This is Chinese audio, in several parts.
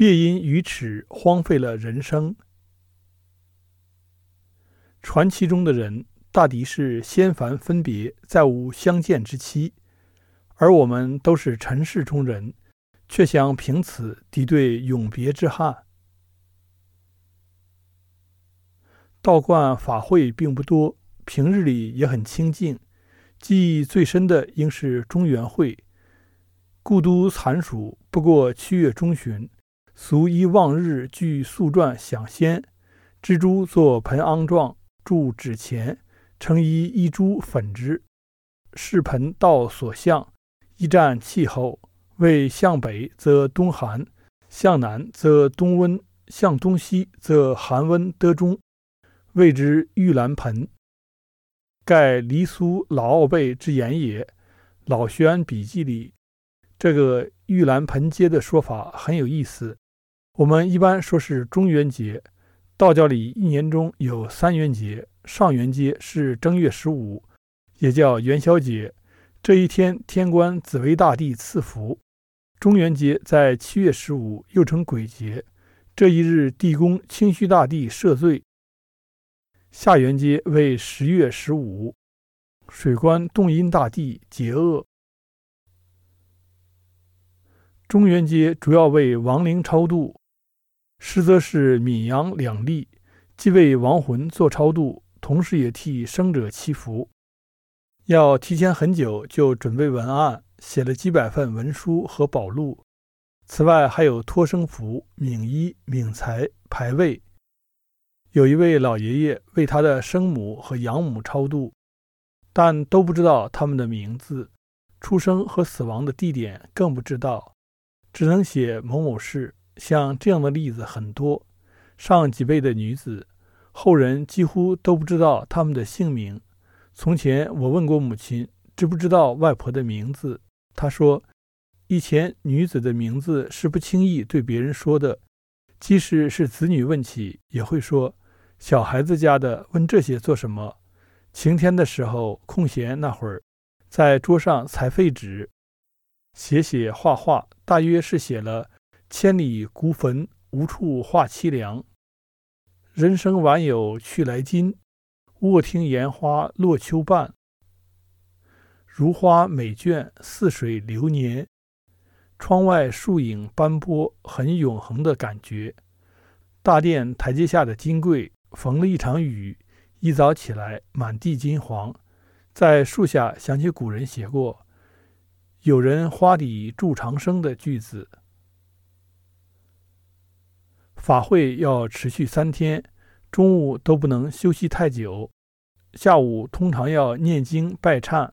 别因愚痴荒废了人生。传奇中的人大抵是仙凡分别，再无相见之期，而我们都是尘世中人，却想凭此抵对永别之憾。道观法会并不多，平日里也很清静。记忆最深的应是中原会。故都残暑，不过七月中旬。俗依望日据素传享先，蜘蛛作盆昂状，筑纸钱，称依一株粉之。是盆道所向，一占气候。为向北则冬寒，向南则冬温，向东西则寒温得中。谓之玉兰盆，盖黎苏老奥贝之言也。老学庵笔记里，这个玉兰盆节的说法很有意思。我们一般说是中元节，道教里一年中有三元节，上元节是正月十五，也叫元宵节。这一天，天官紫薇大帝赐福。中元节在七月十五，又称鬼节。这一日，地宫清虚大帝赦罪。下元节为十月十五，水官洞阴大帝解厄。中元节主要为亡灵超度，实则是闽阳两例，既为亡魂做超度，同时也替生者祈福。要提前很久就准备文案，写了几百份文书和宝录。此外，还有托生符、冥衣、冥财、牌位。有一位老爷爷为他的生母和养母超度，但都不知道他们的名字、出生和死亡的地点，更不知道，只能写某某氏。像这样的例子很多。上几辈的女子，后人几乎都不知道他们的姓名。从前我问过母亲，知不知道外婆的名字？她说，以前女子的名字是不轻易对别人说的，即使是子女问起，也会说。小孩子家的问这些做什么？晴天的时候空闲那会儿，在桌上裁废纸，写写画画，大约是写了“千里孤坟，无处话凄凉。人生晚有去来今，卧听烟花落秋半。如花美眷，似水流年。窗外树影斑驳，很永恒的感觉。大殿台阶下的金桂。逢了一场雨，一早起来满地金黄。在树下想起古人写过“有人花底祝长生”的句子。法会要持续三天，中午都不能休息太久。下午通常要念经拜忏。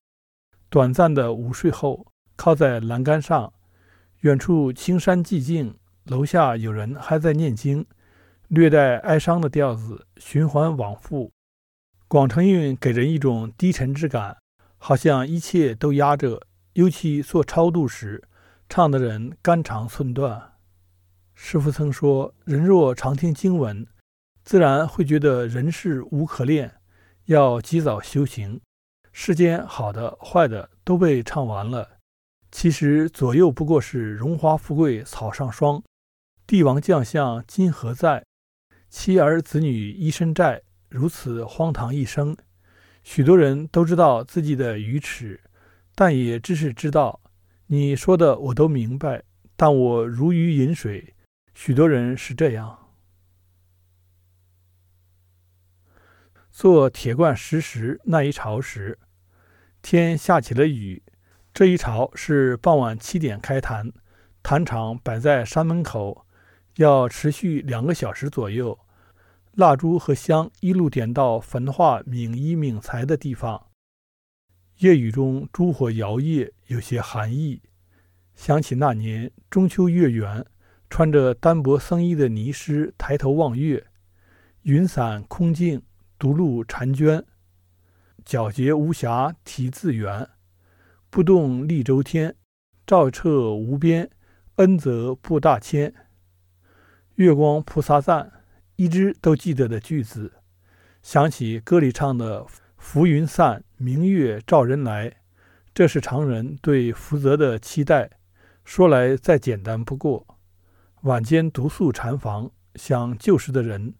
短暂的午睡后，靠在栏杆上，远处青山寂静，楼下有人还在念经。略带哀伤的调子循环往复，广成韵给人一种低沉之感，好像一切都压着。尤其做超度时，唱的人肝肠寸断。师傅曾说：“人若常听经文，自然会觉得人世无可恋，要及早修行。世间好的坏的都被唱完了，其实左右不过是荣华富贵草上霜，帝王将相今何在？”妻儿子女一身债，如此荒唐一生。许多人都知道自己的愚痴，但也只是知道。你说的我都明白，但我如鱼饮水。许多人是这样。做铁罐石时那一朝时，天下起了雨。这一朝是傍晚七点开坛，坛场摆在山门口。要持续两个小时左右，蜡烛和香一路点到焚化冥衣冥财的地方。夜雨中烛火摇曳，有些寒意。想起那年中秋月圆，穿着单薄僧衣的尼师抬头望月，云散空静，独露婵娟。皎洁无瑕体自圆，不动立周天，照彻无边，恩泽布大千。月光菩萨赞，一直都记得的句子。想起歌里唱的“浮云散，明月照人来”，这是常人对福泽的期待。说来再简单不过。晚间独宿禅房，想旧时的人，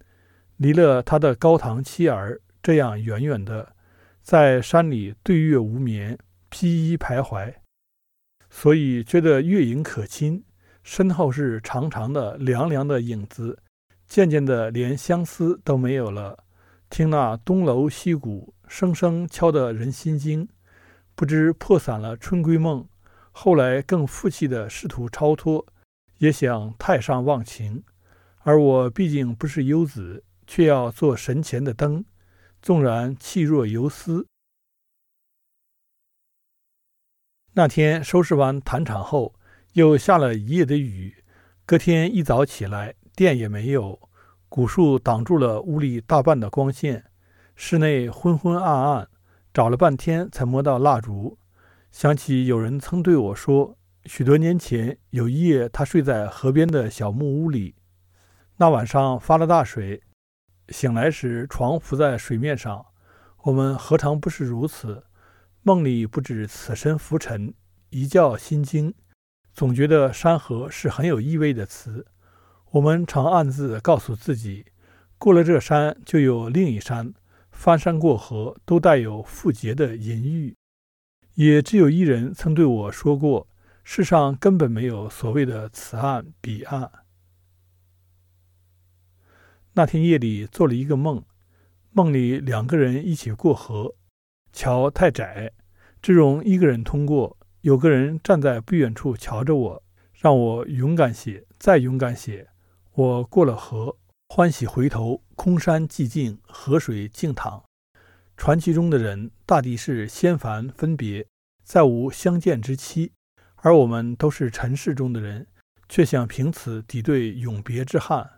离了他的高堂妻儿，这样远远的，在山里对月无眠，披衣徘徊，所以觉得月影可亲，身后是长长的、凉凉的影子，渐渐的连相思都没有了。听那东楼西鼓，声声敲得人心惊，不知破散了春闺梦。后来更负气的试图超脱，也想太上忘情。而我毕竟不是游子，却要做神前的灯，纵然气若游丝。那天收拾完坛场后，又下了一夜的雨。隔天一早起来，电也没有。古树挡住了屋里大半的光线，室内昏昏暗暗，找了半天才摸到蜡烛。想起有人曾对我说，许多年前有一夜，他睡在河边的小木屋里。那晚上发了大水，醒来时床浮在水面上。我们何尝不是如此？梦里不止此身浮沉，一觉心惊，总觉得山河是很有意味的词。我们常暗自告诉自己，过了这山就有另一山，翻山过河都带有复结的隐喻。也只有一人曾对我说过，世上根本没有所谓的此岸彼岸。那天夜里做了一个梦，梦里两个人一起过河，桥太窄，只容一个人通过。有个人站在不远处瞧着我，让我勇敢些，再勇敢些。我过了河，欢喜回头，空山寂静，河水静淌。传奇中的人大抵是仙凡分别，再无相见之期；而我们都是尘世中的人，却想凭此抵对永别之憾。